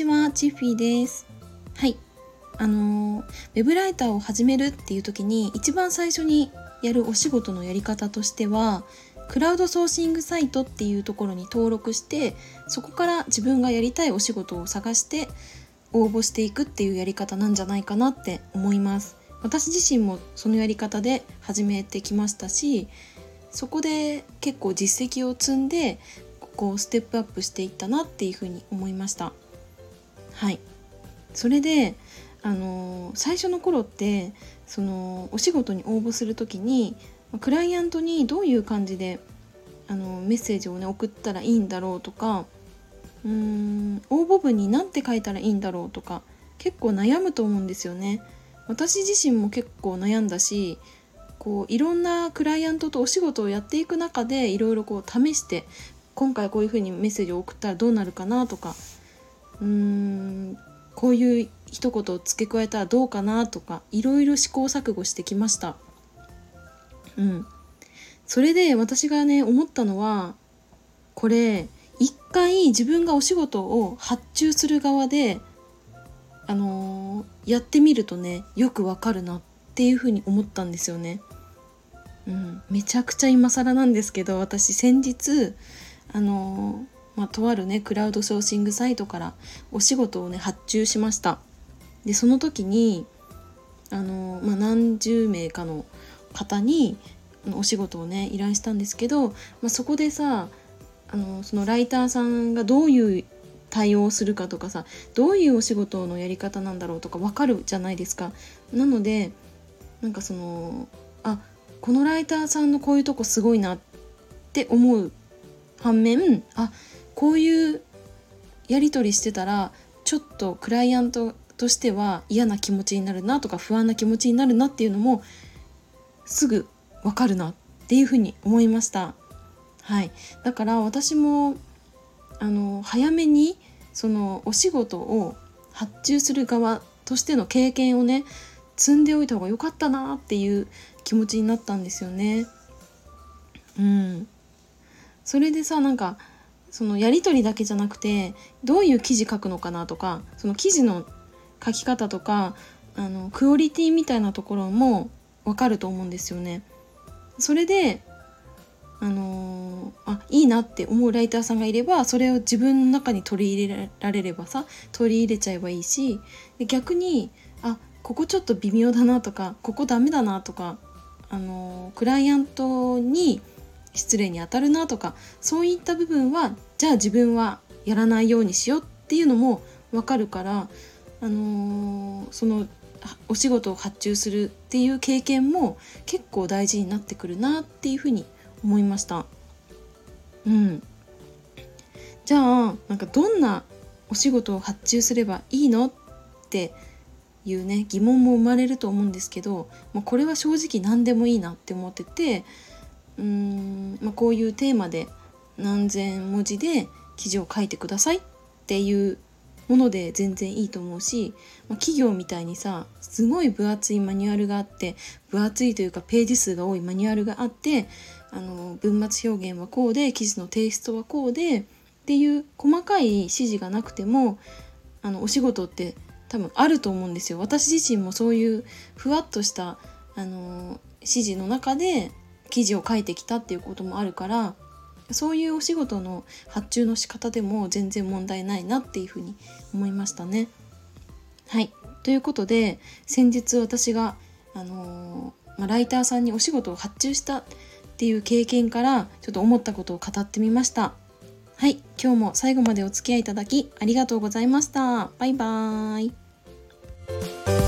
ちは、チッフィーです。はい。あのウェブライターを始めるっていう時に一番最初にやるお仕事のやり方としてはクラウドソーシングサイトっていうところに登録してそこから自分がやりたいお仕事を探して応募していくっていうやり方なんじゃないかなって思います私自身もそのやり方で始めてきましたしそこで結構実績を積んでこうステップアップしていったなっていうふうに思いましたはいそれであの最初の頃ってそのお仕事に応募する時にクライアントにどういう感じであのメッセージをね送ったらいいんだろうとかうーん応募文に何て書いたらいいんだろうとか結構悩むと思うんですよね。私自身も結構悩んだしこういろんなクライアントとお仕事をやっていく中でいろいろこう試して今回こういうふうにメッセージを送ったらどうなるかなとかうーんこういう一言を付け加えたらどうかなとかいろいろ試行錯誤してきました。うん、それで私がね思ったのはこれ一回自分がお仕事を発注する側であのー、やってみるとねよくわかるなっていうふうに思ったんですよね。うん、めちゃくちゃ今更なんですけど私先日あのーまあ、とあるねクラウドソーシングサイトからお仕事をね発注しましたでその時にあの、まあ、何十名かの方にお仕事をね依頼したんですけど、まあ、そこでさあのそのライターさんがどういう対応するかとかさどういうお仕事のやり方なんだろうとか分かるじゃないですか。なのでなんかそのあこのライターさんのこういうとこすごいなって思う反面あこういうやり取りしてたらちょっとクライアントとしては嫌な気持ちになるなとか不安な気持ちになるなっていうのもすぐわかるなっていうふうに思いました。はい、だから私もあの早めにそのお仕事を発注する側としての経験をね積んでおいた方が良かったなっていう気持ちになったんですよね。うん、それでさなんかそのやり取りだけじゃなくてどういう記事書くのかなとかその記事の書き方とかあのクオリティみたいなところも分かると思うんですよね。それであのー、あいいなって思うライターさんがいればそれを自分の中に取り入れられればさ取り入れちゃえばいいしで逆にあここちょっと微妙だなとかここダメだなとか、あのー、クライアントに失礼に当たるなとかそういった部分はじゃあ自分はやらないようにしようっていうのも分かるから、あのー、そのお仕事を発注するっていう経験も結構大事になってくるなっていうふうに思いました。うん、じゃあなんかどんなお仕事を発注すればいいのっていうね疑問も生まれると思うんですけど、まあ、これは正直何でもいいなって思っててうーん、まあ、こういうテーマで何千文字で記事を書いてくださいっていうもので全然いいと思うし、まあ、企業みたいにさすごい分厚いマニュアルがあって分厚いというかページ数が多いマニュアルがあってあの文末表現はこうで記事のテイストはこうでっていう細かい指示がなくてもあのお仕事って多分あると思うんですよ。私自身もそういうふわっとしたあの指示の中で記事を書いてきたっていうこともあるからそういうお仕事の発注の仕方でも全然問題ないなっていうふうに思いましたね。はいということで先日私が、あのー、まあ、ライターさんにお仕事を発注したっていう経験からちょっと思ったことを語ってみました。はい今日も最後までお付き合いいただきありがとうございました。バイバーイ。